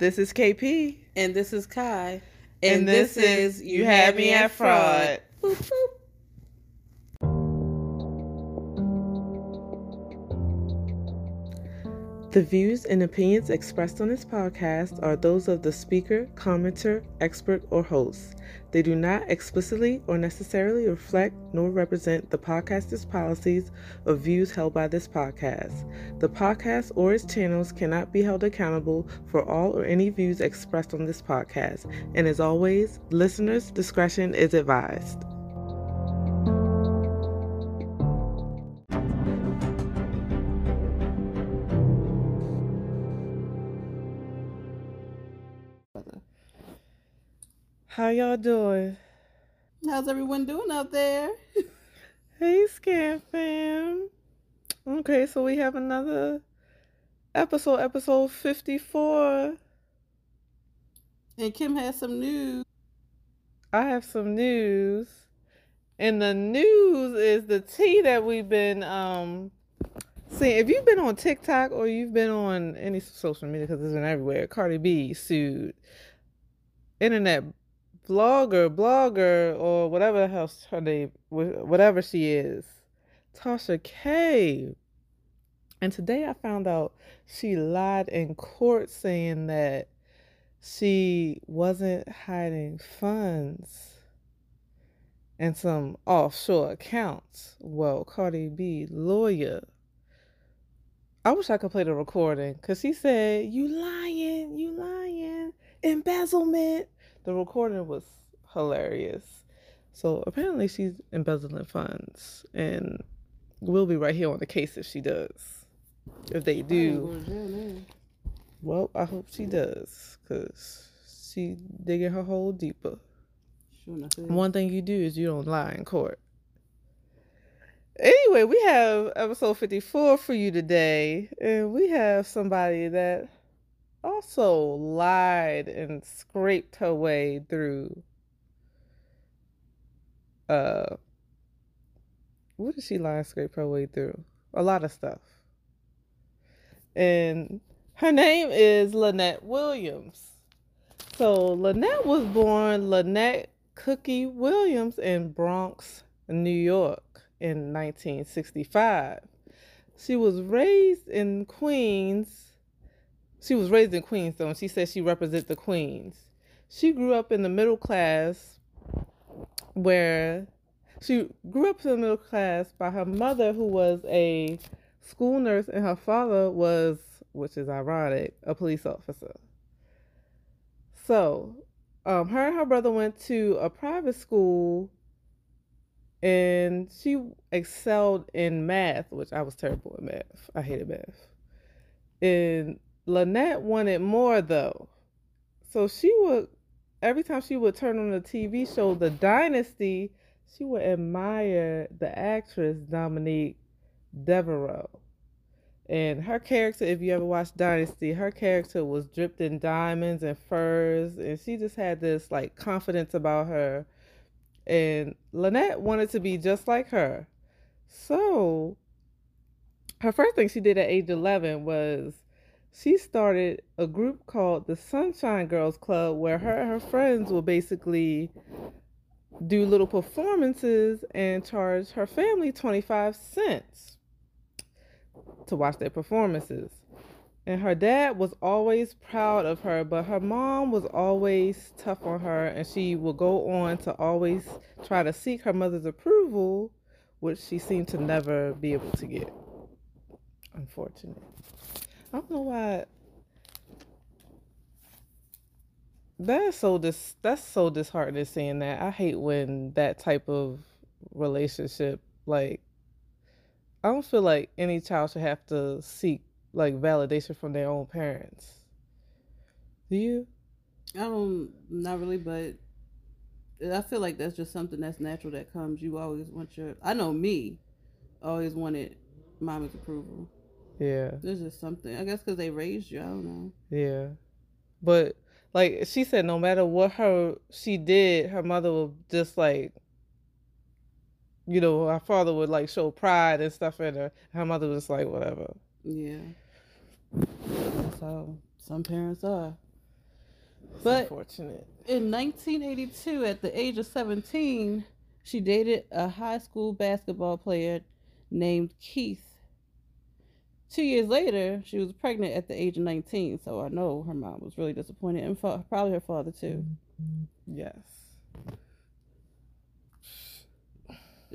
This is KP. And this is Kai. And, this, is You Had Me at Fraud. Boop, boop. The views and opinions expressed on this podcast are those of the speaker, commenter, expert, or host. They do not explicitly or necessarily reflect nor represent the podcaster's policies or views held by this podcast. The podcast or its channels cannot be held accountable for all or any views expressed on this podcast. And as always, listeners' discretion is advised. How y'all doing? How's everyone doing out there? Hey, Scam Fam. Okay, so we have another episode, episode 54. And Kim has some news. I have some news. And the news is the tea that we've been um seeing. If you've been on TikTok or you've been on any social media, because it's been everywhere, Cardi B sued internet vlogger, blogger, or whatever else her name, whatever she is, Tasha K. And today I found out she lied in court saying that she wasn't hiding funds in some offshore accounts. Well, Cardi B lawyer. I wish I could play the recording because he said, You lying, you lying, embezzlement. The recording was hilarious. So apparently she's embezzling funds and we'll be right here on the case if she does. If they do, well, I hope she does because she digging her hole deeper. Sure enough, it is. One thing you do is you don't lie in court. Anyway, we have episode 54 for you today, and we have somebody that also lied and scraped her way through uh what did she lie and scrape her way through? A lot of stuff. And her name is Lanett Williams. So Lanett was born Lanett Cookie Williams in Bronx, New York in 1965. She was raised in Queens. She was raised in Queens though, and she said she represents the Queens. She grew up in the middle class where she grew up in the middle class by her mother who was a school nurse and her father was, which is ironic, a police officer. So, um, her and her brother went to a private school and she excelled in math, which I was terrible at math. I hated math. And Lanett wanted more though. So she would, every time she would turn on the TV show, The Dynasty, she would admire the actress Dominique Deveraux. And her character, if you ever watched Dynasty, her character was dripped in diamonds and furs, and she just had this like confidence about her. And Lanett wanted to be just like her. So, her first thing she did at age 11 was she started a group called the Sunshine Girls Club, where her and her friends will basically do little performances and charge her family 25 cents to watch their performances. And her dad was always proud of her, but her mom was always tough on her, and she would go on to always try to seek her mother's approval, which she seemed to never be able to get. Unfortunate. I don't know why. That's so dis. That's so disheartening seeing that. I hate when that type of relationship, like, I don't feel like any child should have to seek like validation from their own parents. Do you? I don't, not really, but I feel like that's just something that's natural that comes. You always want your, I know me, always wanted mommy's approval. Yeah. There's just something, I guess because they raised you. I don't know. Yeah. But like she said, no matter what her she did, her mother would just like you know, her father would like show pride and stuff in her. Her mother was like, whatever. Yeah. That's how some parents are. It's But- unfortunate. In 1982, at the age of 17, she dated a high school basketball player named Keith. Two years later, she was pregnant at the age of 19, so I know her mom was really disappointed, and fa- probably her father too. Yes.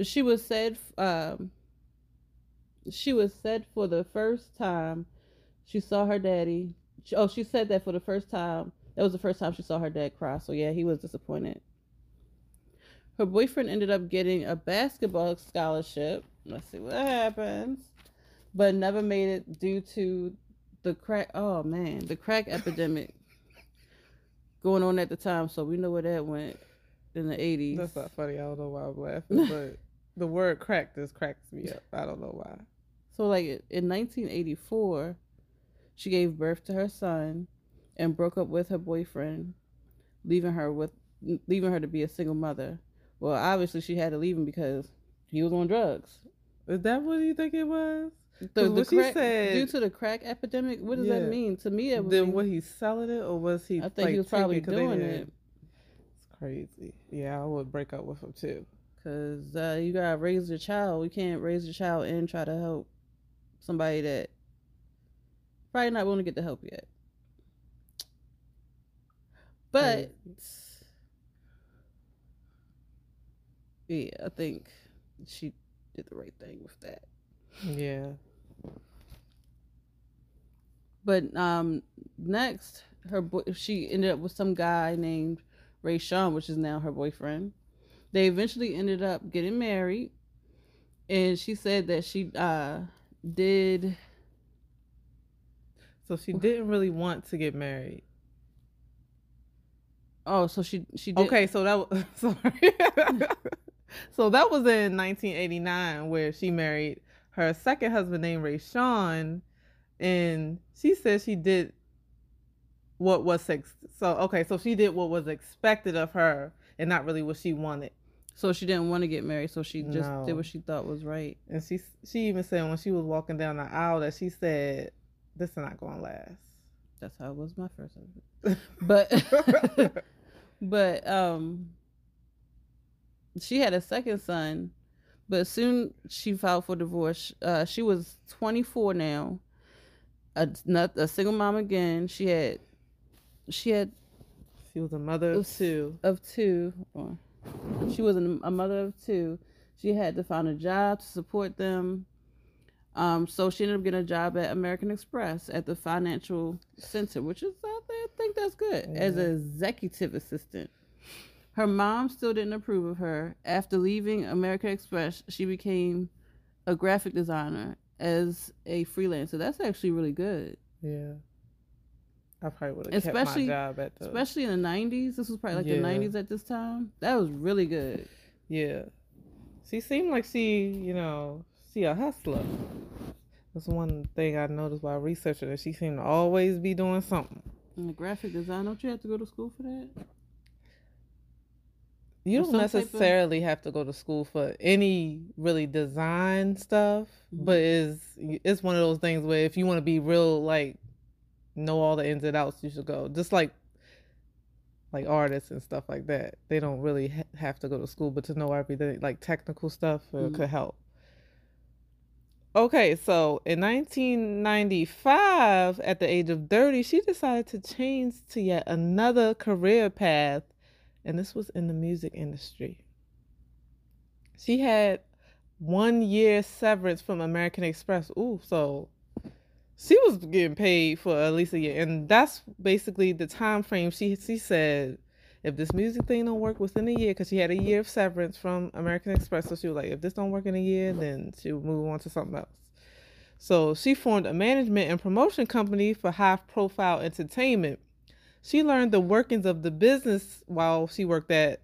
She was said, um, she was said for the first time she saw her daddy. she- Oh, she said that for the first time. That was the first time she saw her dad cry. So yeah, he was disappointed. Her boyfriend ended up getting a basketball scholarship. Let's see what happens, but never made it due to the crack. Oh man, the crack epidemic going on at the time. So we know where that went in the eighties. That's not funny. I don't know why I'm laughing, but the word crack just cracks me up. I don't know why. So like in 1984, she gave birth to her son and broke up with her boyfriend, leaving her with leaving her to be a single mother. Well, obviously she had to leave him because he was on drugs. Is that what you think it was? The, 'Cause the crack, said- due to the crack epidemic, what does Yeah. that mean? To me, it would Then was he selling it or was he? I think like, he was probably 'cause doing it It's crazy. Yeah, I would break up with him too. because uh, you gotta raise your child. You can't raise your child and try to help somebody that probably not willing to get the help yet. But yeah, I think she did the right thing with that. Yeah. But um, next, her boy, she ended up with some guy named Ray Sean, which is now her boyfriend. They eventually ended up getting married, and she said that she uh did. So she didn't really want to get married. Oh, so she she did. Okay, so that was sorry. so that was in 1989 where she married her second husband named Ray Sean, and she said she did what was ex- so okay. So she did what was expected of her, and not really what she wanted. So she didn't want to get married, so she just did what she thought was right. And she she even said when she was walking down the aisle that she said, "This is not going to last." That's how it was my first husband. But but um she had a second son but soon she filed for divorce. Uh she was 24 now. A, not a single mom again. She had she had she was a mother of two. of two. She was a a mother of two. She had to find a job to support them. Um so she ended up getting a job at american express at the financial center which is i think that's good as an executive assistant her mom still didn't approve of her after leaving american express she became a graphic designer as a freelancer that's actually really good Yeah. I probably would have kept Especially- my job at the especially in the 90s this was probably like Yeah. the 90s at this time that was really good Yeah. She seemed like she, you know, she a hustler. That's one thing I noticed while researching her. She seemed to always be doing something. And the graphic design, don't you have to go to school for that? You don't type of- necessarily have to go to school for any really design stuff, Mhm. but it's it's one of those things where if you want to be real, like know all the ins and outs, you should go. Just like like artists and stuff like that, they don't really ha- have to go to school, but to know everything like technical stuff uh, Mhm. could help. Okay, so in 1995, at the age of 30, she decided to change to yet another career path, and this was in the music industry. She had one year severance from American Express. Ooh, so she was getting paid for at least a year, and that's basically the time frame. She she said if this music thing don't work within a year, because she had a year of severance from American Express, so she was like, if this don't work in a year, then she would move on to something else. So she formed a management and promotion company for high profile entertainment. She learned the workings of the business while she worked at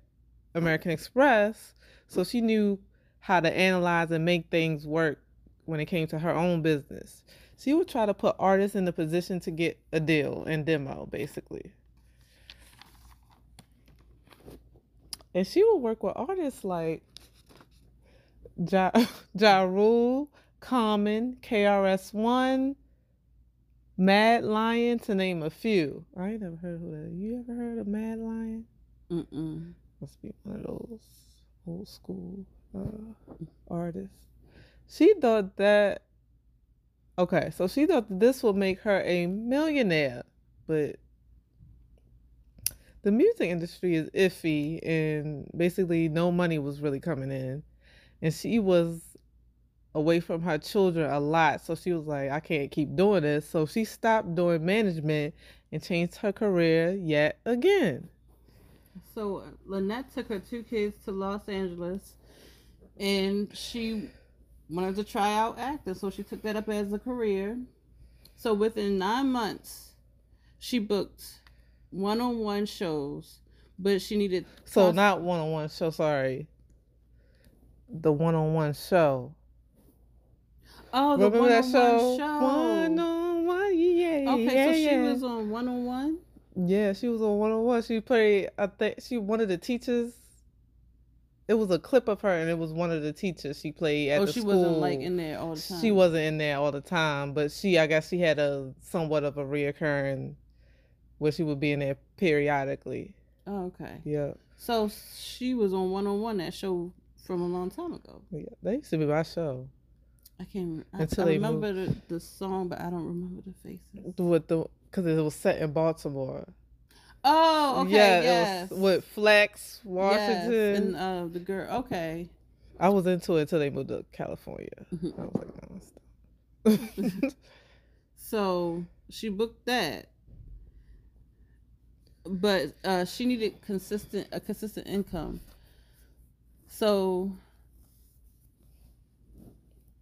American Express, so she knew how to analyze and make things work when it came to her own business. She would try to put artists in the position to get a deal and demo, basically. And she would work with artists like Ja, ja Rule, Common, KRS One, Mad Lion, to name a few. I ain't never heard of that. You ever heard of Mad Lion? Mm-mm. Must be one of those old school uh, artists. She thought that. Okay, so she thought that this would make her a millionaire, but the music industry is iffy, and basically no money was really coming in, and she was away from her children a lot. So she was like, I can't keep doing this. So she stopped doing management and changed her career yet again. So Lanett took her two kids to Los Angeles, and she wanted to try out acting, so she took that up as a career. So within nine months, she booked one-on-one shows, but she needed So not one on one show, sorry. The one on one show. Oh the that one-on-one show? show. One on one, yeah. Okay, yeah, so she yeah. was on one-on-one. Yeah, she was on one on one. She played I think she one of the teachers. It was a clip of her and it was one of the teachers she played at oh, the she school. wasn't like in there all the time. She wasn't in there all the time, but she I guess she had a somewhat of a reoccurring where she would be in there periodically. Oh, okay. Yeah. So she was on one-on-one that show from a long time ago. Yeah. That used to be my show. I can't. I, Until I they remember the, the song, but I don't remember the faces. With the because it was set in Baltimore. Oh, okay, yeah, yes. it was with Flex Yes, Washington. and uh, the girl. Okay. I was into it until they moved to California. Mhm. I was like, no, stop. So she booked that, but uh, she needed consistent a consistent income. So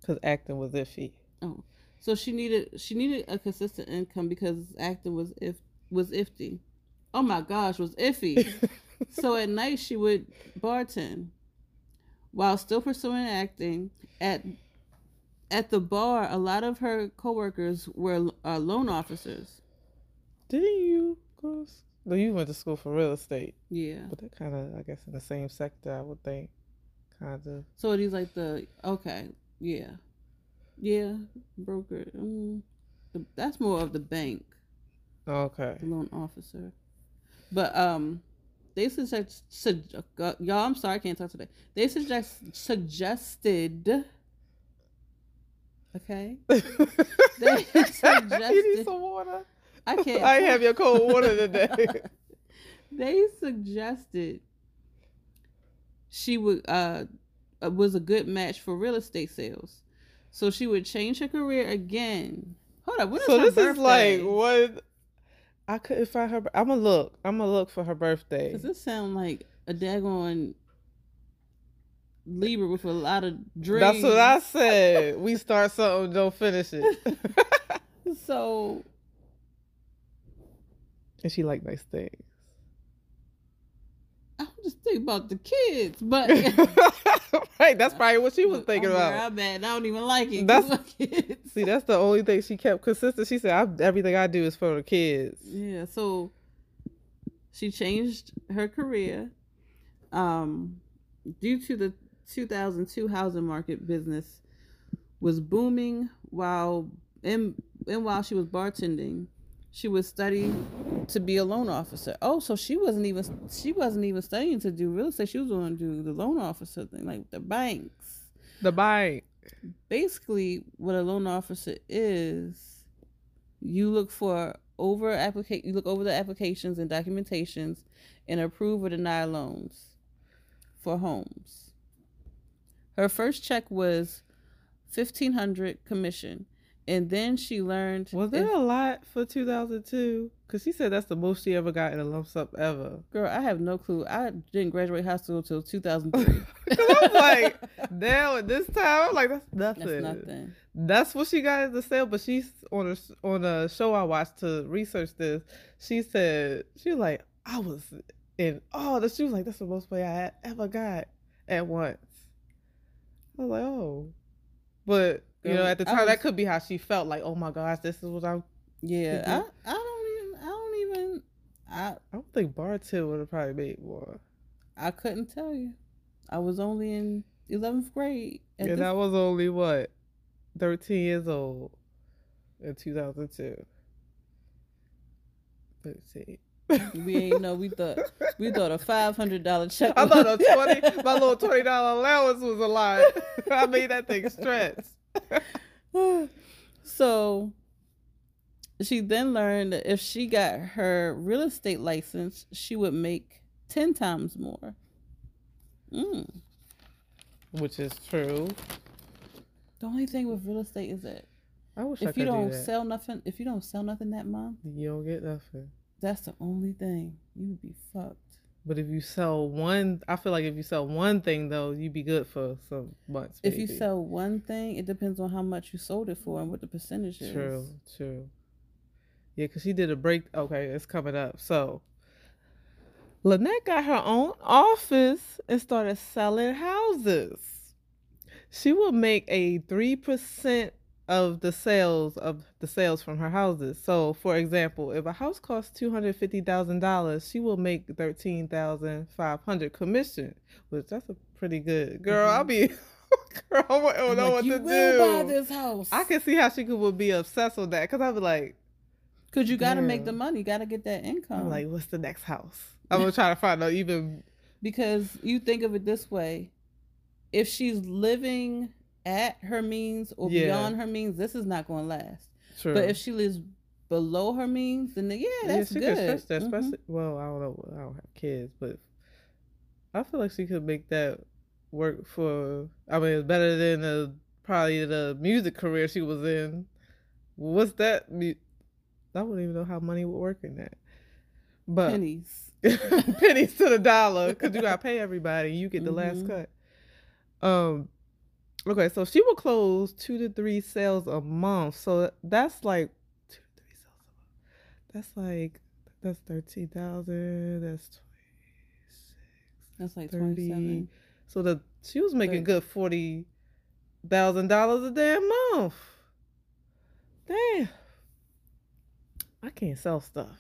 Because acting was iffy. oh, so she needed she needed a consistent income because acting was if was iffy. Oh my gosh, was iffy. so at night she would bartend while still pursuing acting at at the bar a lot of her coworkers were uh, loan officers Didn't you go? No, you went to school for real estate, yeah but that kind of, I guess, in the same sector, I would think. Kind of. so it is like the okay yeah yeah broker mm, the, that's more of the bank Okay. the loan officer but um they suggest sug, uh, y'all i'm sorry i can't talk today they suggest suggested okay you suggested- need some water. i can't I have your cold water today. they suggested she would uh, was a good match for real estate sales so she would change her career again hold up when is so this birthday? is like what? I couldn't find her. I'm gonna look. I'm gonna look for her birthday. does this sound like a daggone libra with a lot of dreams That's what I said. we start something, don't finish it. so and she like nice things. I'm just thinking about the kids but right, that's probably what she was thinking I'm about. I'm at. I don't even like it. That's- kids. See, that's the only thing she kept consistent. She said, I, "Everything I do is for the kids." Yeah, so she changed her career um, due to the 2002 housing market business was booming while and and while she was bartending she would study to be a loan officer. Oh so she wasn't even she wasn't even studying to do real estate. She was going to do the loan officer thing like the banks. The bank. basically what a loan officer is you look for over applicate you look over the applications and documentations and approve or deny loans for homes. Her first check was 1500 commission and then she learned Was there if- a lot for 2002? Because she said that's the most she ever got in a lump sum ever. girl i have no clue i didn't graduate high school until 2003 Because I'm like, now at this time, I'm like, that's nothing. that's nothing That's what she got in the sale. But she's on a on a show I watched to research this. She said she was like, I was in oh, the she was like, that's the most pay I had ever got at once. I was like, oh, but you know, um, at the time, was- that could be how she felt. Like, oh my gosh, this is what I'm. yeah i i don't even i don't even i I don't think Bartel would have probably made more. I couldn't tell you. I was only in eleventh grade. And this- I was only what, thirteen years old in two thousand two. thirteen. We ain't know. We thought we thought a five hundred dollar check. I thought a twenty, my little twenty dollar allowance was a lot. I made that thing stretch. so she then learned that if she got her real estate license, she would make ten times more. Mm. Which is true. The only thing with real estate is that I wish if could you don't do sell nothing, if you don't sell nothing that month, you don't get nothing. that's the only thing you would be fucked. But if you sell one, I feel like if you sell one thing though, you'd be good for some months. If you sell one thing, it depends on how much you sold it for and what the percentage is. True, true. Yeah, because she did a break. Okay, it's coming up. So, Lanett got her own office and started selling houses. She will make a 3% of the sales of the sales from her houses. So, for example, if a house costs $250,000, she will make 13500 commission, which that's a pretty good. Girl, I'll mm-hmm. be Girl, I don't know like, what you to will buy do. this house. I can see how she could would be obsessed with that because I'd be like, Cause you gotta make the money, you gotta get that income. I'm like, what's the next house? I'm gonna try to find out even. because you think of it this way: if she's living at her means or Yeah. beyond her means, this is not going to last. True. But if she lives below her means, then yeah, that's she good. could stretch that, Mhm. Well, I don't know. I don't have kids, but I feel like she could make that work for. I mean, it's better than the probably the music career she was in. What's that? I wouldn't even know how money would work in that. But pennies. pennies to the dollar because you gotta pay everybody. You get the last Mhm. cut. Um. Okay, so she will close two to three sales a month. So that's like two to three sales a month. That's like that's thirteen thousand. That's twenty six. That's like twenty-seven. So the she was making Thirty. good forty thousand dollars a damn month. Damn. I can't sell stuff.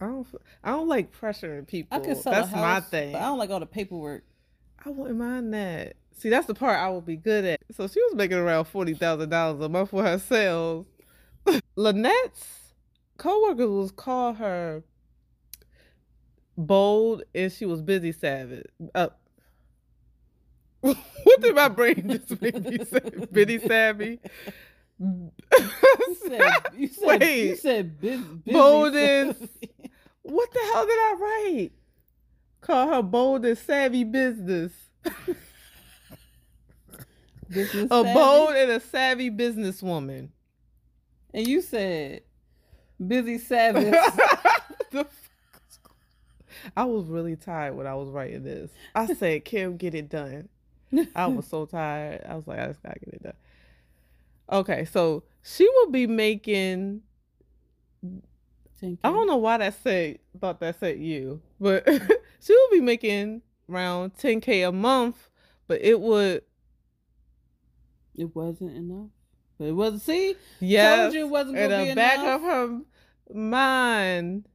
I don't. I don't like pressuring people. I could sell That's a my thing. I don't like all the paperwork. I wouldn't mind that. See, that's the part I would be good at. So she was making around forty thousand dollars a month for her sales. Lanett's coworkers was call her bold, and she was busy savage. Uh, what did my brain just make me say? Busy savvy. You said, you said, you Wait. said busy, busy Bolden. savvy. What the hell did I write? Call her bold and savvy business. Business a savvy. bold and a savvy businesswoman. And you said busy savage. The fuck is going- I was really tired when I was writing this. I said, Kim, get it done. I was so tired. I was like, I just gotta get it done. Okay, so she will be making I don't know why that said thought that said you, but she will be making around 10k a month, but it would It wasn't enough. But it wasn't. See, yeah told you it wasn't gonna in the back enough. of her mind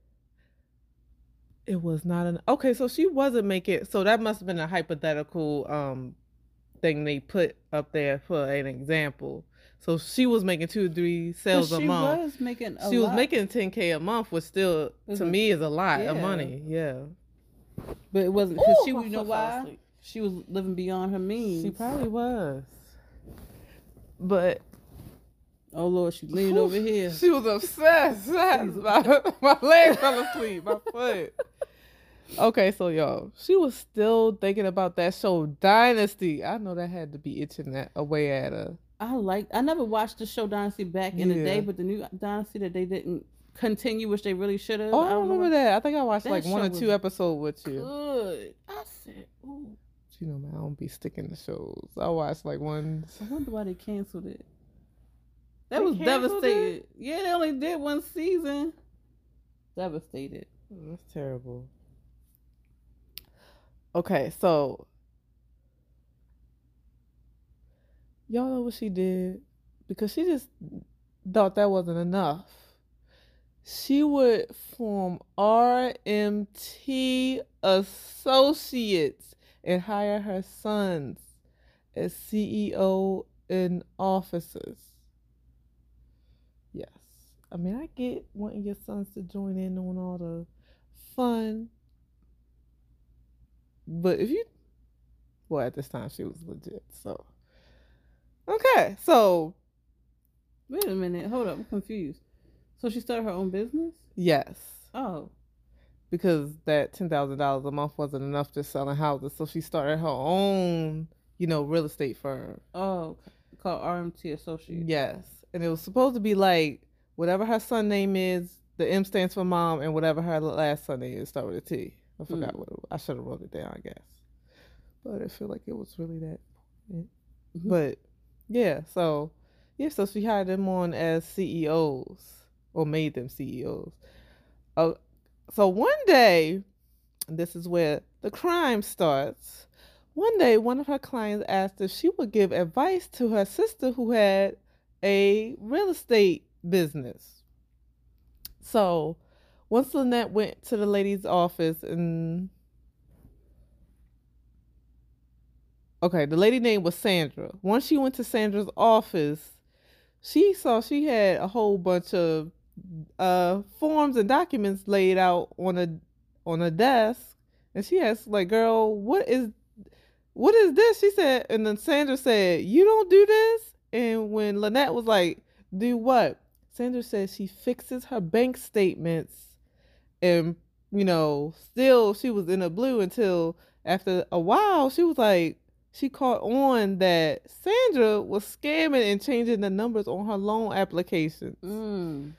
it was not an okay so she wasn't making so that must have been a hypothetical um thing they put up there for an example so she was making two or three sales a month. she was making. A she was making 10k a month which still Was to it- me is a lot of money yeah but it wasn't because she. You know why? She was living beyond her means. she probably was but Oh Lord, she leaned over here. She was obsessed. my, my leg fell asleep. My foot. Okay, so y'all, she was still thinking about that show Dynasty. I know that had to be itching that away at her. I like. I never watched the show Dynasty back in the day, but the new Dynasty that they didn't continue, which they really should have. Oh, I remember that. I think I watched That like one or two episodes with you. Good. I said, ooh. You know, man, I don't be sticking to shows. I watched like one. I wonder why they canceled it. That They was devastated. Yeah, they only did one season. Devastated. Mm, that's terrible. Okay, so y'all know what she did because she just thought that wasn't enough. She would form RMT Associates and hire her sons as CEO and officers. Yes. I mean, I get wanting your sons to join in on all the fun, but if you, well, at this time she was legit. So, okay, so Wait a minute. Hold up. I'm confused. So she started her own business? yes, Oh. Because that ten thousand dollars a month wasn't enough just selling houses, so she started her own, you know, real estate firm. Oh. Called RMT Associates. Yes, and it was supposed to be like whatever her son name is. The M stands for mom, and whatever her last son name is start with a T. I forgot Mm. what it was. I should have wrote it down, I guess. But I feel like it was really that. Mhm. But yeah, so yeah, so she hired them on as CEOs or made them CEOs. Uh, so one day, this is where the crime starts. One day, one of her clients asked if she would give advice to her sister who had a real estate business. So, once Lanett went to the lady's office and okay, the lady name was Sandra. Once she went to Sandra's office, she saw she had a whole bunch of uh forms and documents laid out on a on a desk, and she asked like, "Girl, what is what is this?" She said, and then Sandra said, "You don't do this." And when Lanett was like, "Do what?" Sandra said she fixes her bank statements, and you know, still she was in the blue until after a while she was like, she caught on that Sandra was scamming and changing the numbers on her loan applications. Mm.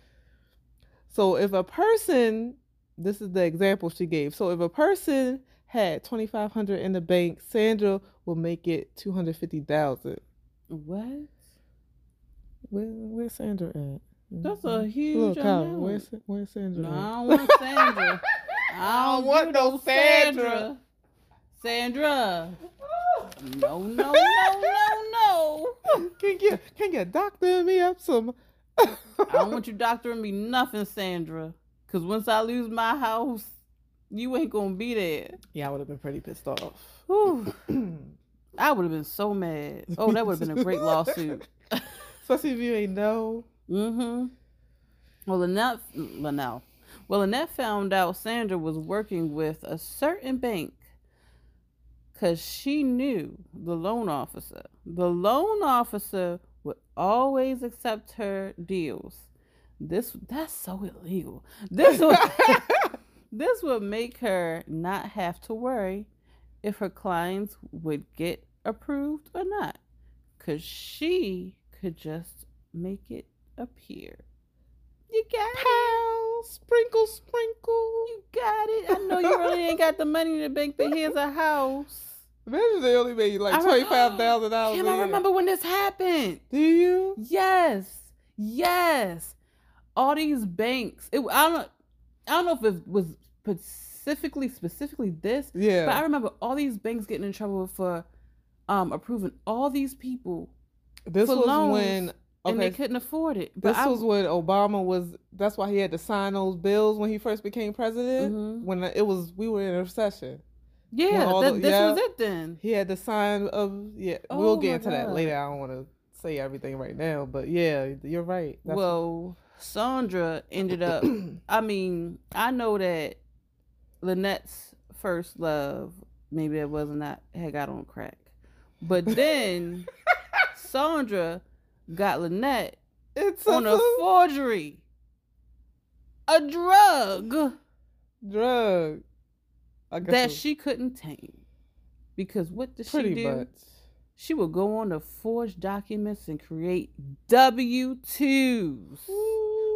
So if a person, this is the example she gave. So if a person had twenty five hundred in the bank, Sandra will make it two hundred fifty thousand. What? Where where's Sandra at? That's a Look, huge Kyle, amount. where's where's Sandra? No, at? I don't want Sandra. I don't want no no Sandra. Sandra. No, no, no, no, no. Can you can you doctor me up some? I don't want you doctoring me nothing, Sandra. Cause once I lose my house, you ain't gonna be there. Yeah, I would have been pretty pissed off. Whew. I would have been so mad. Oh, that would have been a great lawsuit. Especially if you ain't know. Mm-hmm. Well, Lanett, Lanett, well, Lanett found out Sandra was working with a certain bank because she knew the loan officer. The loan officer always accept her deals. This that's so illegal. This would this would make her not have to worry if her clients would get approved or not, because she could just make it appear. You got it. Pow, sprinkle, sprinkle. You got it. I know you really ain't got the money in the bank, but here's a house. Imagine they only made like twenty five thousand dollars. Kim, I remember when this happened. Do you? Yes, yes. All these banks. It, I don't. I don't know if it was specifically specifically this, Yeah. but I remember all these banks getting in trouble for um approving all these people, this was loans, when and they couldn't afford it. But This I, was when Obama was. That's why he had to sign those bills when he first became president. Mhm. When it was, we were in a recession. Yeah, that- the- this yeah. was it then. He had to sign of yeah. Oh we'll get into that later. I don't want to say everything right now, but yeah, you're right. That's- well, Sandra ended up. I mean, I know that Lanett's first love, maybe it wasn't that had got on crack, but then Sandra got Lynette it's on a a forgery, a drug drug. That it's she couldn't tame. Because what did she do? much. She would go on to forge documents and create W twos.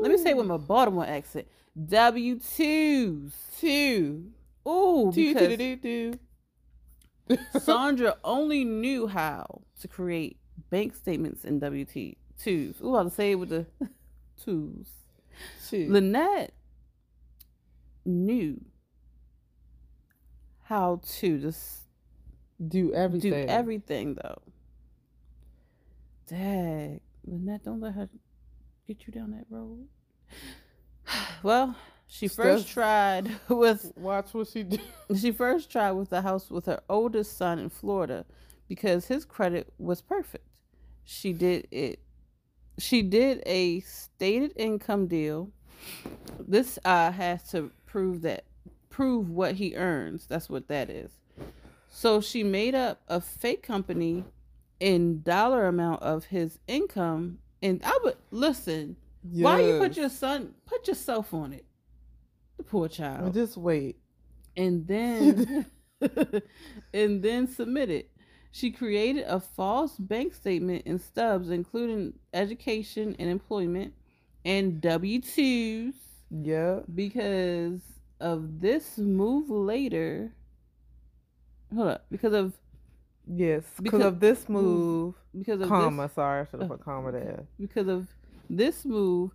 Let me say it with my Baltimore accent. W twos. two. Ooh, Two because to do do. Sandra only knew how to create bank statements in W twos. Ooh, I'll say it with the twos. Two. Lanett knew how to just do everything. do everything though. Dag, Lanett, don't let her get you down that road. Well, she first tried with Watch what she did. she first tried with the house with her oldest son in Florida because his credit was perfect. She did it she did a stated income deal. This uh has to prove that prove what he earns. That's what that is. So she made up a fake company in dollar amount of his income and I would listen. Why you put your son put yourself on it? The poor Well, child. Just wait. And then and then submit it. She created a false bank statement and stubs, including education and employment and W 2s, Yeah. because of this move later. Hold up. Because of Yes. Because of this move. because of Comma. this Sorry, I should have put comma there. because of this move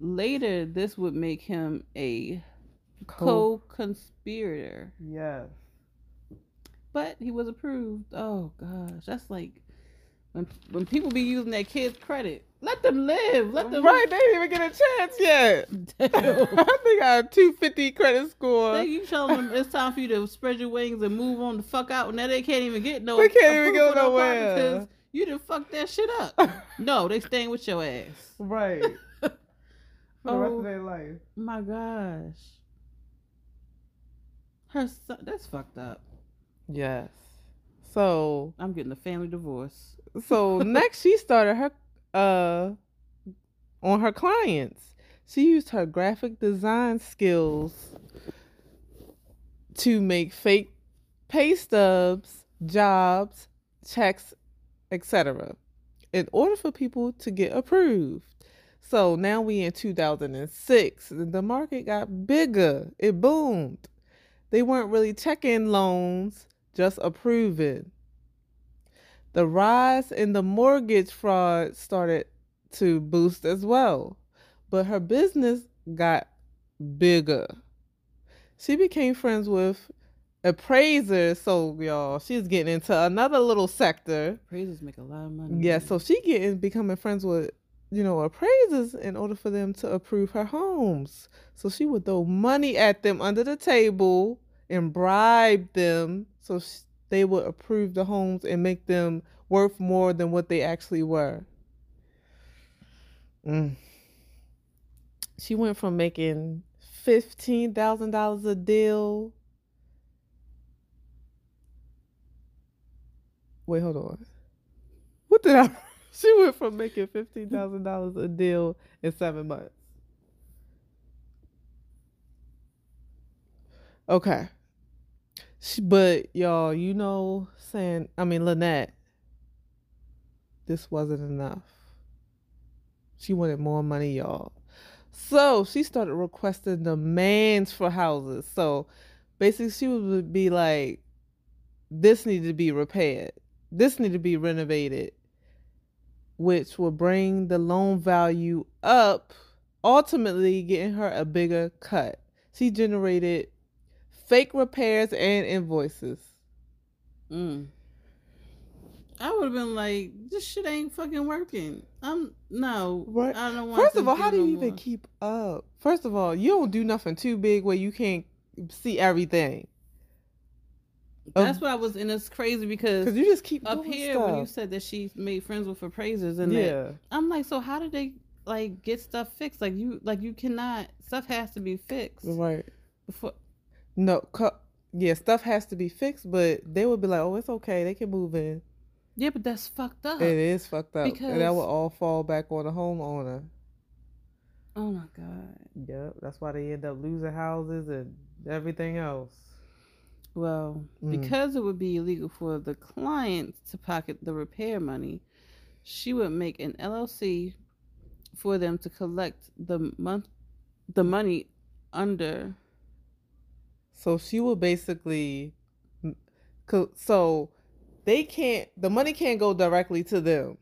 later this would make him a Co- co-conspirator Yes. but he was approved oh gosh that's like when when people be using their kids credit let them live let them Right, they didn't even get a chance yet. Damn. I think I have two fifty credit score. Then you telling them it's time for you to spread your wings and move on the fuck out. Now they can't even get no. They can't even go nowhere. because You done fucked that shit up. No, they staying with your ass. right. For the rest Oh. of their life. My gosh. Her son, that's fucked up. Yes. So I'm getting a family divorce. so next she started her uh on her clients. She used her graphic design skills to make fake pay stubs, jobs, checks, etc. in order for people to get approved. So now we in 2006, the market got bigger. It boomed. They weren't really checking loans, just approving. The rise in the mortgage fraud started to boost as well, but her business got bigger. She became friends with appraisers, so y'all, she's getting into another little sector. Appraisers make a lot of money. Yeah, so she getting becoming friends with you know appraisers in order for them to approve her homes. So she would throw money at them under the table and bribe them so sh- they would approve the homes and make them worth more than what they actually were. Mm. She went from making fifteen thousand dollars a deal. Wait, hold on. What did I? She went from making fifteen thousand dollars a deal in seven months. Okay. She, but y'all, you know, saying I mean Lanett, this wasn't enough. She wanted more money, y'all. So she started requesting demands for houses. So basically, she would be like, "This needed to be repaired. This needed to be renovated." which will bring the loan value up, ultimately getting her a bigger cut. She generated fake repairs and invoices. Mm. I would have been like, this shit ain't fucking working. I'm no. Right. I don't want. First to of all, how do no you even more. keep up? First of all, you don't do nothing too big where you can't see everything. That's why I was, and it's crazy because Because you just keep up doing here stuff. when you said that she made friends with appraisers and that, yeah. I'm like, so how did they like get stuff fixed? Like you, like you cannot. Stuff has to be fixed Right. before. No, cu- yeah, stuff has to be fixed, but they would be like, oh, it's okay. They can move in. Yeah, but that's fucked up. It is fucked up. and that Because- would all fall back on the homeowner. Oh my god. Yep, that's why they end up losing houses and everything else. Well, Mm. because it would be illegal for the client to pocket the repair money, she would make an LLC for them to collect the month the money under So she will basically, so they can't, the money can't go directly to them.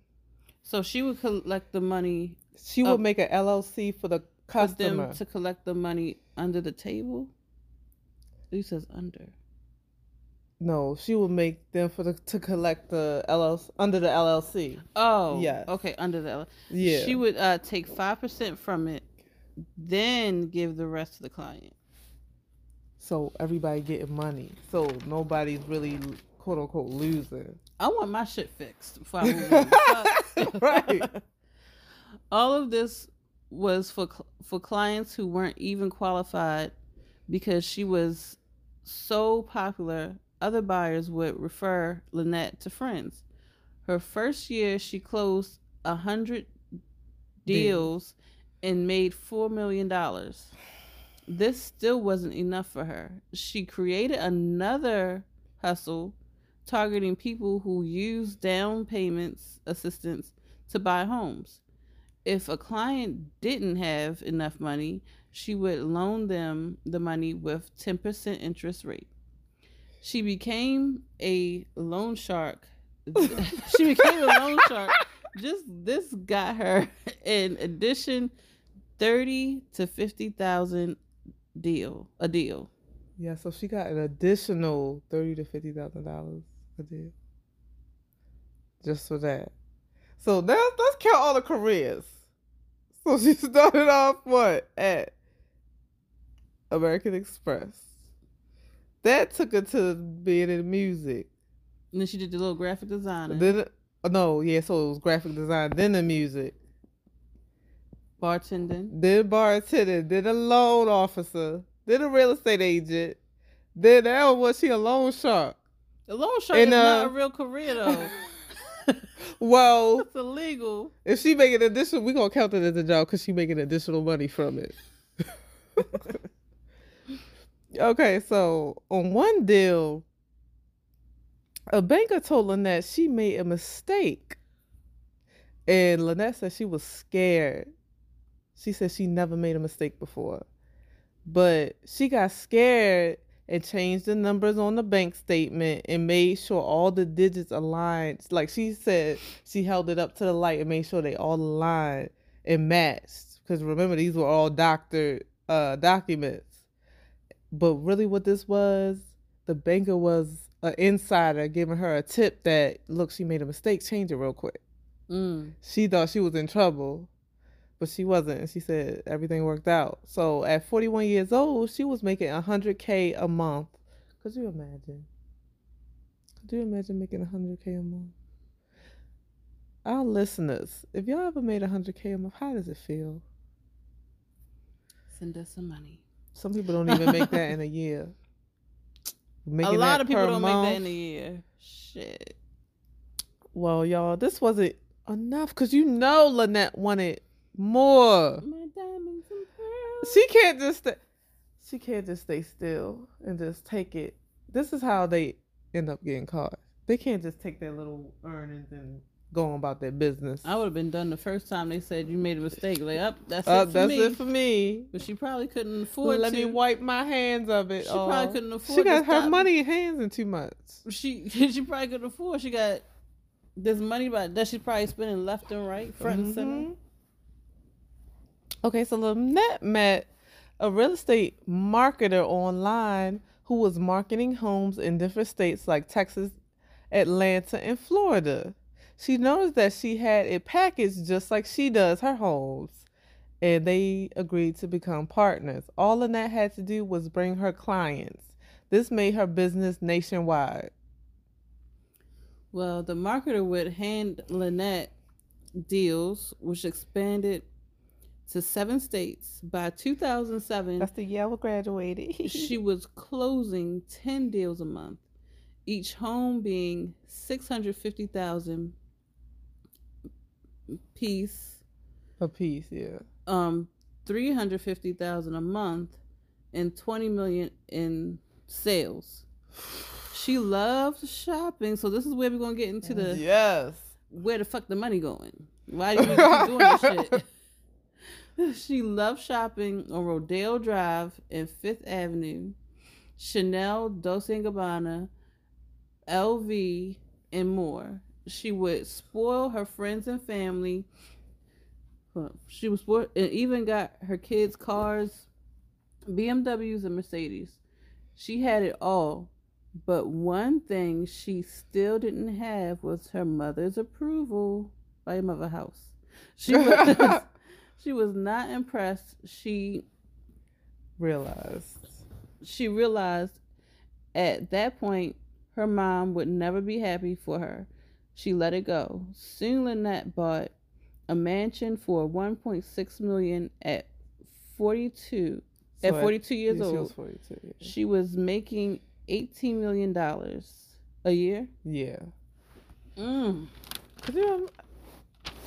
so she would collect the money She Oh. make an LLC for the for customer. them to collect the money under the table. It says under. no, she will make them for the to collect the LLC under the LLC. Oh, yeah. Okay, under the L- Yeah, She would uh, take five percent from it, then give the rest to the client. So everybody getting money. So nobody's really quote unquote losing. I want my shit fixed before I move right. All of this was for for clients who weren't even qualified because she was so popular. Other buyers would refer Lanett to friends. Her first year, she closed a hundred deals and made four million dollars. This still wasn't enough for her. She created another hustle targeting people who use down payments assistance to buy homes. If a client didn't have enough money, she would loan them the money with 10% interest rate. She became a loan shark. she became a loan shark. Just this got her in addition 30 to 50,000 deal, a deal. Yeah, so she got an additional thirty to fifty thousand dollars a deal. Just for that. So now let's count all the careers. So she started off what at American Express. That took her to being in music. And then she did the little graphic designer, Then no, yeah, so it was graphic design, then the music, bartending. then bartending, then a loan officer, then a real estate agent, then now was she a loan shark? The loan shark And, is not uh, a real career though. Well, It's illegal. if she making additional, we gonna count it as a job because she making additional money from it. okay, so on one deal, a banker told Lanett she made a mistake, and Lanett said she was scared. She said she never made a mistake before, but she got scared and changed the numbers on the bank statement and made sure all the digits aligned. Like she said, she held it up to the light and made sure they all aligned and matched. Because remember, these were all doctor uh, documents. But really, what this was, the banker was an insider giving her a tip that look, she made a mistake. Change it real quick. Mm. She thought she was in trouble, but she wasn't. And she said everything worked out. So at 41 years old, she was making 100K a month. Could you imagine? Could you imagine making 100K a month? Our listeners, if y'all ever made 100K a month, how does it feel? Send us some money. Some people don't even make that in a year. Making a lot of people don't month, make that in a year. Shit. Well, y'all, this wasn't enough because you know Lanett wanted more. My diamonds and pearls. She can't just sta she can't just stay still and just take it. This is how they end up getting caught. They can't just take their little earnings and go on about their business. I would have been done the first time they said you made a mistake. Like, up, that's Uh, it for that's me. it for me. But she probably couldn't afford it. Let to. me wipe my hands of it. She probably couldn't afford it. She got her stop. money in hands in two months. She she probably couldn't afford. She got this money by that she's probably spending left and right, front and center. Okay, so Lanett met a real estate marketer online who was marketing homes in different states like Texas, Atlanta, and Florida. She noticed that she had it packaged just like she does her homes, and they agreed to become partners. All Lanett had to do was bring her clients. This made her business nationwide. Well, the marketer would hand Lanett deals, which expanded to seven states. By 2007, That's the year I graduated. she was closing 10 deals a month, each home being 650,000 piece, a piece, yeah. um 350,000 a month and 20 million in sales. She loved shopping, so this is where we're going to get into the yes. where the fuck the money going? Why do you keep doing this shit? she loved shopping on Rodeo Drive and Fifth Avenue, Chanel, Dolce and Gabbana, LV, and more. She would spoil her friends and family. She was spoiled and even got her kids cars, BMWs and Mercedes. She had it all. But one thing she still didn't have was her mother's approval by her mother house. She was, she was not impressed. She Realized. she realized at that point her mom would never be happy for her. She let it go. Soon Lanett bought a mansion for 1.6 million at 42 So at 42 years yeah, old. She was 42. Yeah. She was making 18 million dollars a year. yeah. Mm. You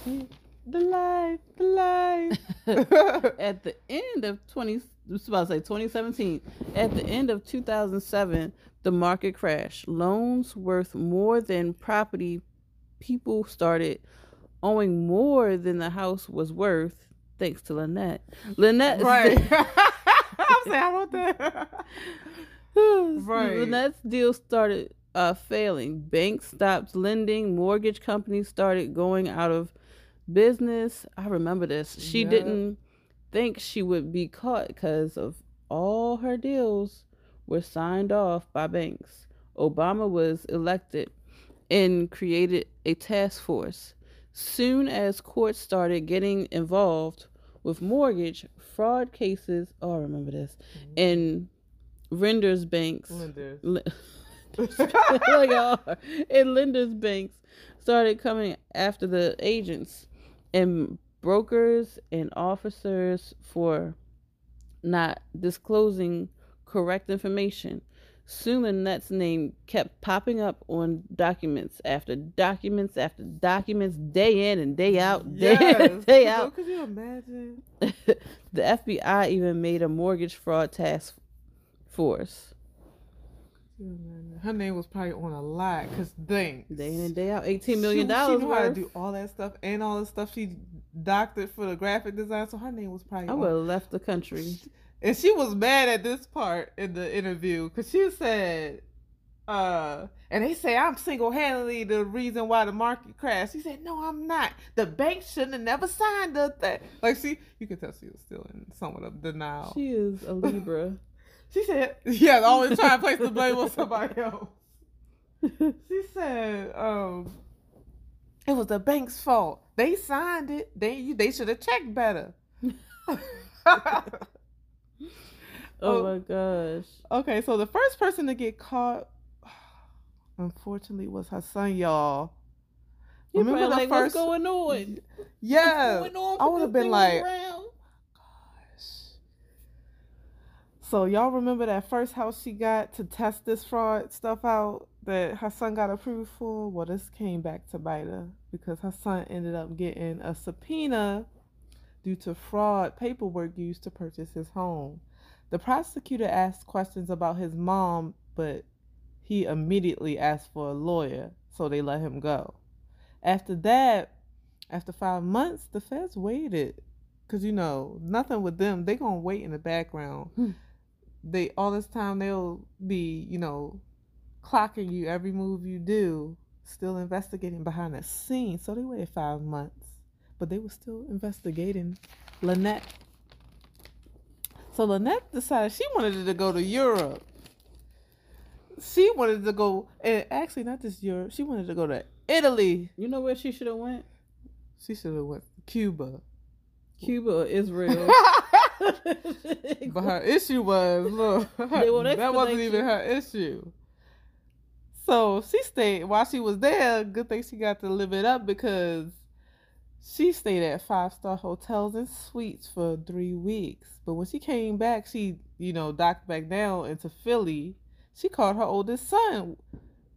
im- the life, the life. At the end of 20 I was about to say 2017, at the end of 2007, the market crashed. Loans worth more than property people started owing more than the house was worth thanks to Lanett. Lanett right. I'm saying I wrote that. Right. Lanett's deal started uh, failing. Banks stopped lending. Mortgage companies started going out of business. I remember this. She Yep. didn't think she would be caught because of all her deals were signed off by banks. Obama was elected and created a task force. Soon as courts started getting involved with mortgage fraud cases, oh, I remember this, mm-hmm. and renders banks, Lenders. li- like y'all and lenders banks started coming after the agents and brokers and officers for not disclosing correct information. Soon Lanett's name kept popping up on documents after documents after documents, day in and day out, day in and day out. Could you imagine? the FBI even made a mortgage fraud task force. Could you imagine? Her name was probably on a lot because dang. Day in and day out, eighteen million dollars. she knew how to do all that stuff and all the stuff she doctored for the graphic design. So her name was probably I would have left the country. And she was mad at this part in the interview because she said, uh, and they say I'm single handedly the reason why the market crashed. She said, No, I'm not. The bank shouldn't have never signed the thing. Like, she, you can tell she was still in somewhat of denial. She, She is a Libra. said, Yeah, always trying to place the blame on somebody else. She said, um, it was the bank's fault. They signed it. They they should have checked better. Oh, my gosh. Okay, so the first person to get caught, unfortunately, was her son, y'all. You Remember the like, first? what's going on? Yeah, going on? I would have been like, around. So y'all remember that first house she got to test this fraud stuff out that her son got approved for? Well, this came back to bite her because her son ended up getting a subpoena due to fraud paperwork used to purchase his home. The prosecutor asked questions about his mom, but he immediately asked for a lawyer, so they let him go. After that, after five months, the feds waited. Cause you know, nothing with them. They gonna wait in the background. Hmm. They all this time they'll be, you know, clocking you every move you do, still investigating behind the scenes. So they waited five months. But they were still investigating Lanett. So Lanett decided she wanted to go to Europe. She wanted to go and actually not just Europe, she wanted to go to Italy. You know where she should have went? She should have went Cuba. Cuba or Israel. But her issue was, look, won't that wasn't even her issue. So she stayed while she was there. Good thing she got to live it up because she stayed at five star hotels and suites for three weeks. But when she came back, she you know docked back down into Philly. She called her oldest son,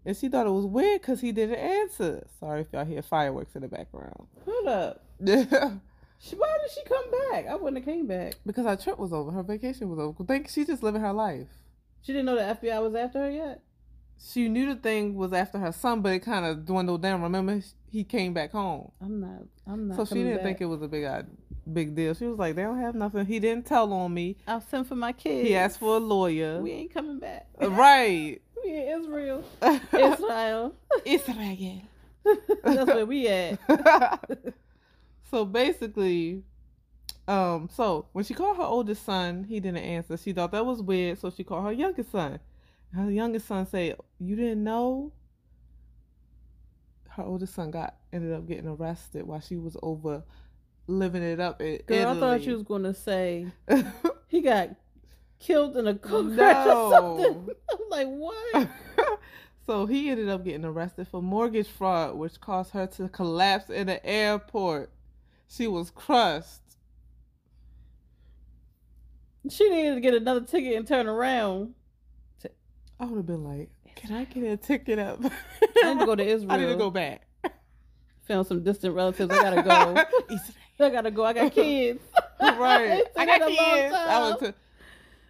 and she thought it was weird because he didn't answer. Sorry if y'all hear fireworks in the background. Hold up. She, why did she come back? I wouldn't have came back. because her trip was over, her vacation was over. Think she's just living her life. She didn't know the FBI was after her yet. she knew the thing was after her son, but it kind of dwindled down. Remember, he came back home, I'm not. I'm not. so she didn't back. think it was a big uh, big deal. She was like, "They don't have nothing." He didn't tell on me. I'll send for my kids. He asked for a lawyer. We ain't coming back. right. we in Israel. Israel. Israel. That's where we at. So basically, um, so when she called her oldest son, he didn't answer. She thought that was weird, so she called her youngest son. Her youngest son said, "You didn't know." Her oldest son got ended up getting arrested while she was over living it up in Girl, I thought she was gonna say he got killed in a car crash or something. I'm like, what? so he ended up getting arrested for mortgage fraud, which caused her to collapse in the airport. She was crushed. She needed to get another ticket and turn around. I would have been like, "Can I get a ticket up?" I need to go to Israel. I need to go back. Found some distant relatives. I gotta go. I gotta go. I got kids. right. I got kids. I went to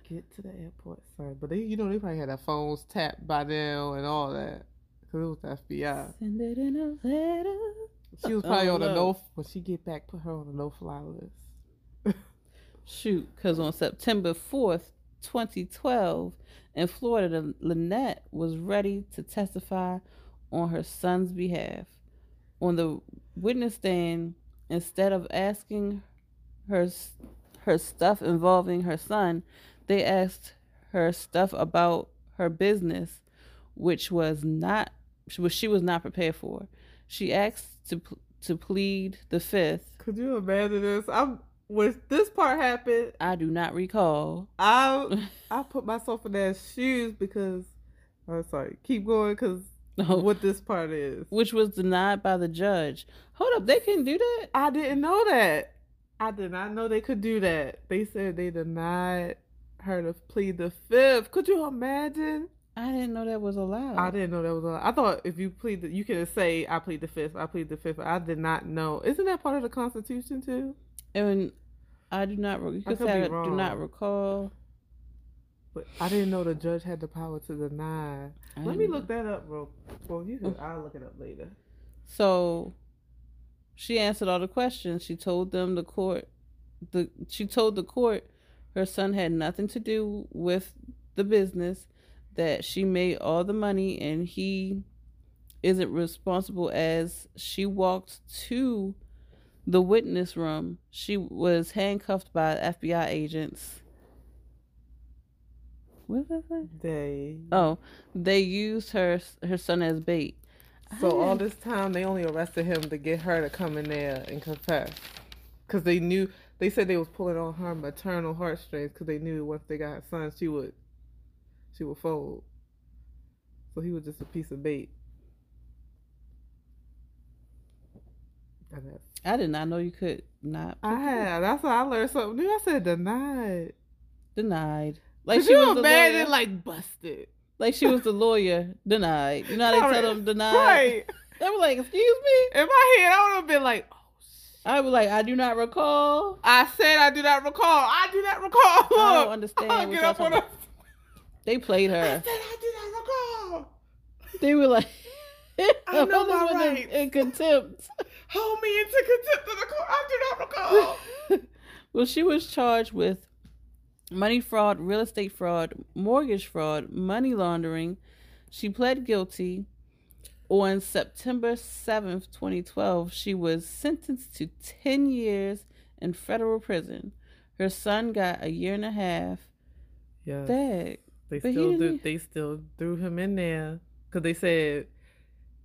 get to the airport. Sorry, but they, you know, they probably had their phones tapped by now and all that because it was the FBI. Send it in a letter. She was probably on a no. When she get back, put her on a no fly list. Shoot, because on September 4th, 2012, in Florida, Lanett was ready to testify on her son's behalf. On the witness stand, instead of asking her her stuff involving her son, they asked her stuff about her business, which was not which she was not prepared for. She asked to to plead the fifth. Could you imagine this? I'm when this part happened. I do not recall. I I put myself in their shoes because. I'm sorry. Keep going because what this part is. which was denied by the judge. Hold up, they can do that? I didn't know that. I did not know they could do that. They said they denied her to plead the fifth. Could you imagine? I didn't know that was allowed. I didn't know that was. allowed. I thought if you plead, the, you could say I plead the fifth. I plead the fifth. I did not know. Isn't that part of the Constitution too? and I do not. Re- you I could could say I do not recall. But I didn't know the judge had the power to deny. I Let me look that up, bro. Well, you can. I'll look it up later. So she answered all the questions. She told them the court the she told the court her son had nothing to do with the business, that she made all the money and he isn't responsible as she walked to the witness room. She was handcuffed by FBI agents. What did I say? They. Oh, they used her her son as bait. So I all this time they only arrested him to get her to come in there and confess, because they knew they said they was pulling on her maternal heartstrings because they knew once they got her son she would, she would fold. So he was just a piece of bait. I did not know you could not. I had that's why I learned something new. I said denied. denied. Like she you was the imagine lawyer. like busted? Like she was the lawyer. Denied. You know how they Right. tell them denied. Right. They were like, "Excuse me." In my head, I would have been like, oh, shit. I was like, "I do not recall." I said I do not recall. I do not recall. I don't Look, understand I'll get up on us. They played I her. said I do not recall. They were like, I know this my was in, rights. in contempt. Hold me into contempt of the court. I do not recall. well, she was charged with money fraud, real estate fraud, mortgage fraud, money laundering. She pled guilty. On September 7th, 2012, she was sentenced to 10 years in federal prison. Her son got a year and a half. Yes. Dag. They But still do, they still threw him in there because they said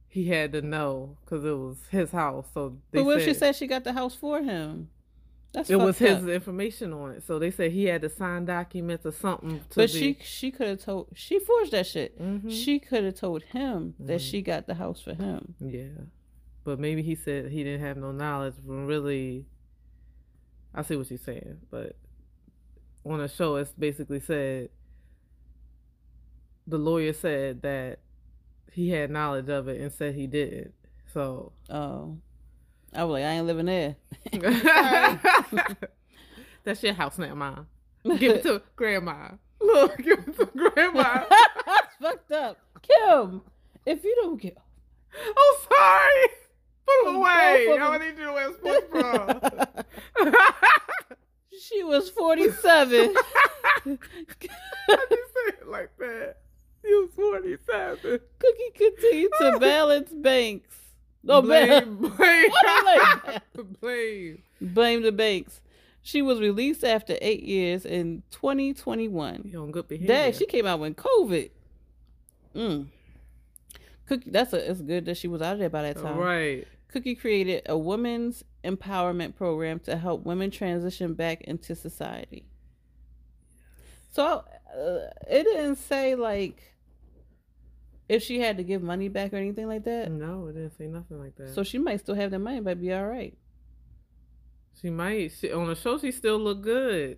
he had to know because it was his house. So they But what if she said she got the house for him? That's it was his up. information on it. So they said he had to sign documents or something. To But be, she she could have told she forged that shit. Mhm. She could have told him that Mhm. she got the house for him. Yeah. But maybe he said he didn't have no knowledge when really I see what you're saying, but on the show it's basically said the lawyer said that he had knowledge of it and said he didn't. So Oh, I was like, I ain't living there. That's your house now, Mom. Give it to grandma. Look, give it to grandma. That's fucked up, Kim. If you don't get, I'm sorry. Put Both away. I need you to wear sports bra. she was forty-seven. I just say it like that. Was 47. Cookie continued to balance banks. No, blame, blame, blame, blame. blame the banks. She was released after eight years in 2021. He on good behavior. Dang, she came out when COVID. Mm. Cookie, that's a, it's good that she was out of there by that time. right. Cookie created a women's empowerment program to help women transition back into society. So uh, it didn't say like if she had to give money back or anything like that. No, it didn't say nothing like that. So she might still have that money, but be all right. She might. She, on the show, she still look good.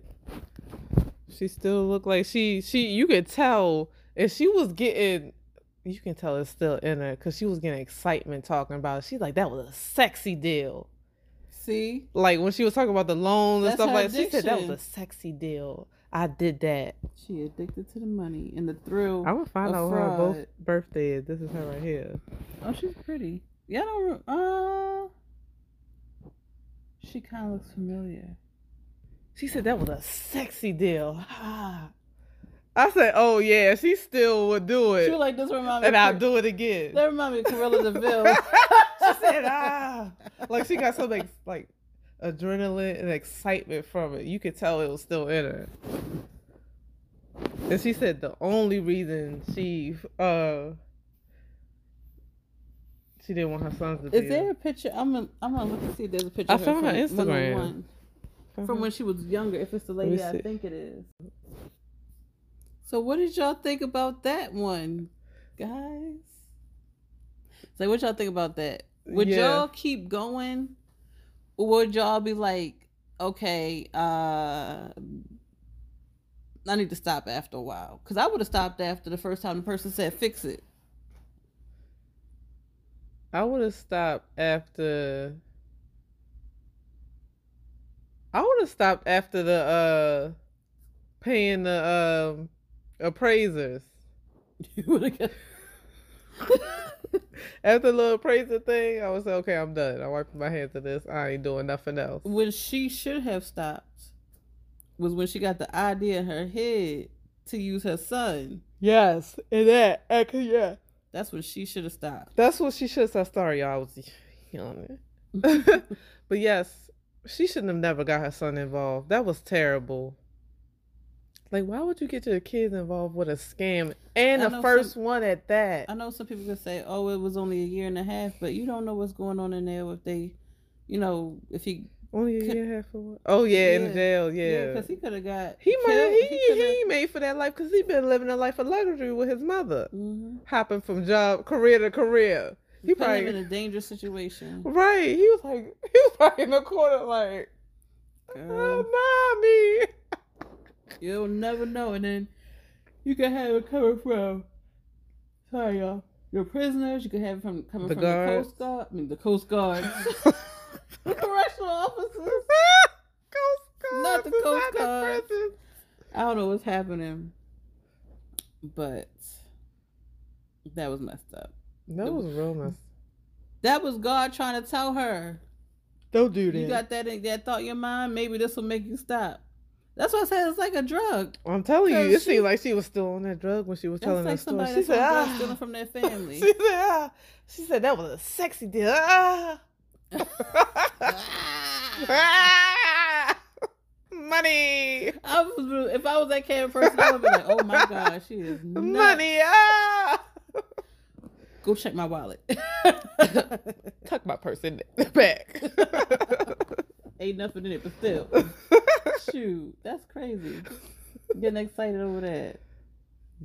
She still look like she she. You could tell if she was getting. You can tell it's still in her because she was getting excitement talking about it. She's like, that was a sexy deal. See, Like when she was talking about the loans and stuff like that, she said that was a sexy deal. I did that. she addicted to the money and the thrill. I would find out her both birthday is. This is her right here. Oh, she's pretty. Yeah, I don't. Uh, she kind of looks familiar. She said that was a sexy deal. Ah. I said, oh yeah, she still would do She it, was like, "This remind me." and I'll do it again. That remind me of Cruella de Vil. said, ah, like she got some like, like adrenaline and excitement from it. You could tell it was still in her. And she said the only reason she uh she didn't want her sons to be Is there a picture? I'm gonna, I'm gonna look and see if there's a picture. I of her found her Instagram. 101, from when she was younger. If it's the lady I think it is. So what did y'all think about that one, guys? So what y'all think about that? Would Yeah. y'all keep going, or would y'all be like, okay, uh, I need to stop after a while? Because I would have stopped after the first time the person said fix it. I would have stopped after. I would have stopped after the uh paying the um appraisers. You would have. After the little appraiser thing, I was like, okay, I'm done. I wiped my hands of this. I ain't doing nothing else. when she should have stopped was when she got the idea in her head to use her son. Yes, and that, eh, okay, yeah. That's when she should have stopped. That's what she should have said. Sorry, y'all. I was young. but yes, she shouldn't have never got her son involved. That was terrible. Like, why would you get your kids involved with a scam and the first some- one at that? I know some people could say, "Oh, it was only a year and a half," but you don't know what's going on in there. If they, you know, if he, Only a Could- year and a half for what? Oh yeah, in Yeah. jail. yeah, Yeah, because he could have got he might. He he, coulda- made for that life because he been living a life of luxury with his mother, Mhm. hopping from job career to career. He him in a dangerous situation. right. He was like he was probably in the corner like, Girl, oh, mommy. You'll never know. And then you could have it coming from, sorry y'all, your prisoners. You could have it from coming The from guards. the Coast Guard. I mean, the Coast Guard. The Correctional officers. Coast Guard. Not the Coast Guard. I don't know what's happening, but that was messed up. That was real mess. That was God trying to tell her, Don't do that. you got that in, that thought in your mind. Maybe this will make you stop. That's why I said it's like a drug. I'm telling you, it she- seemed like she was still on that drug when she was telling like that story. She said, ah. stealing from their family. she said, ah. She said that was a sexy deal. Ah. Ah. Money. I was, if I was that kind of person, I would be like, "Oh my god, she is nuts. Money. Ah. Go check my wallet. Tuck my purse in the back. Ain't nothing in it, but still, shoot, that's crazy. Getting excited over that.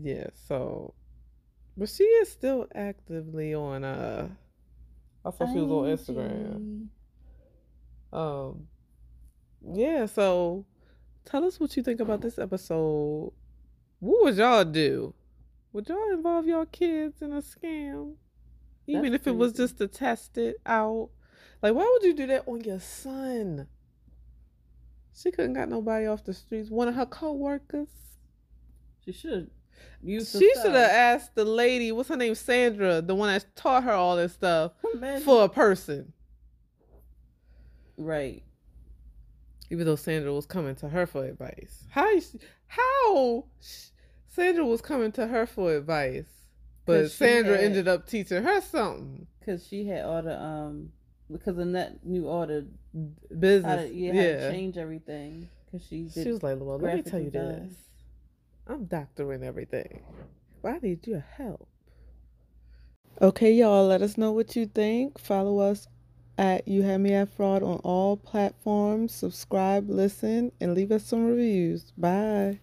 yeah, so but she is still actively on uh I saw she was on Instagram. Um yeah, so tell us what you think about this episode. What would y'all do? Would y'all involve your kids in a scam? Even That's if it was just to test it out. Like why would you do that on your son? She couldn't got nobody off the streets. One of her co-workers. She should. She should have asked the lady, what's her name, Sandra, the one that taught her all this stuff, for a person. right. Even though Sandra was coming to her for advice. How? is- How? Sandra was coming to her for advice, but Sandra had- ended up teaching her something. Because she had all the um because of that new order how Business. to yeah, how to change everything. Because she did She was like, well, let me tell you design. this. I'm doctoring everything. But I need your help. Okay, y'all, let us know what you think. Follow us at You Had Me at Fraud on all platforms. Subscribe, listen, and leave us some reviews. Bye.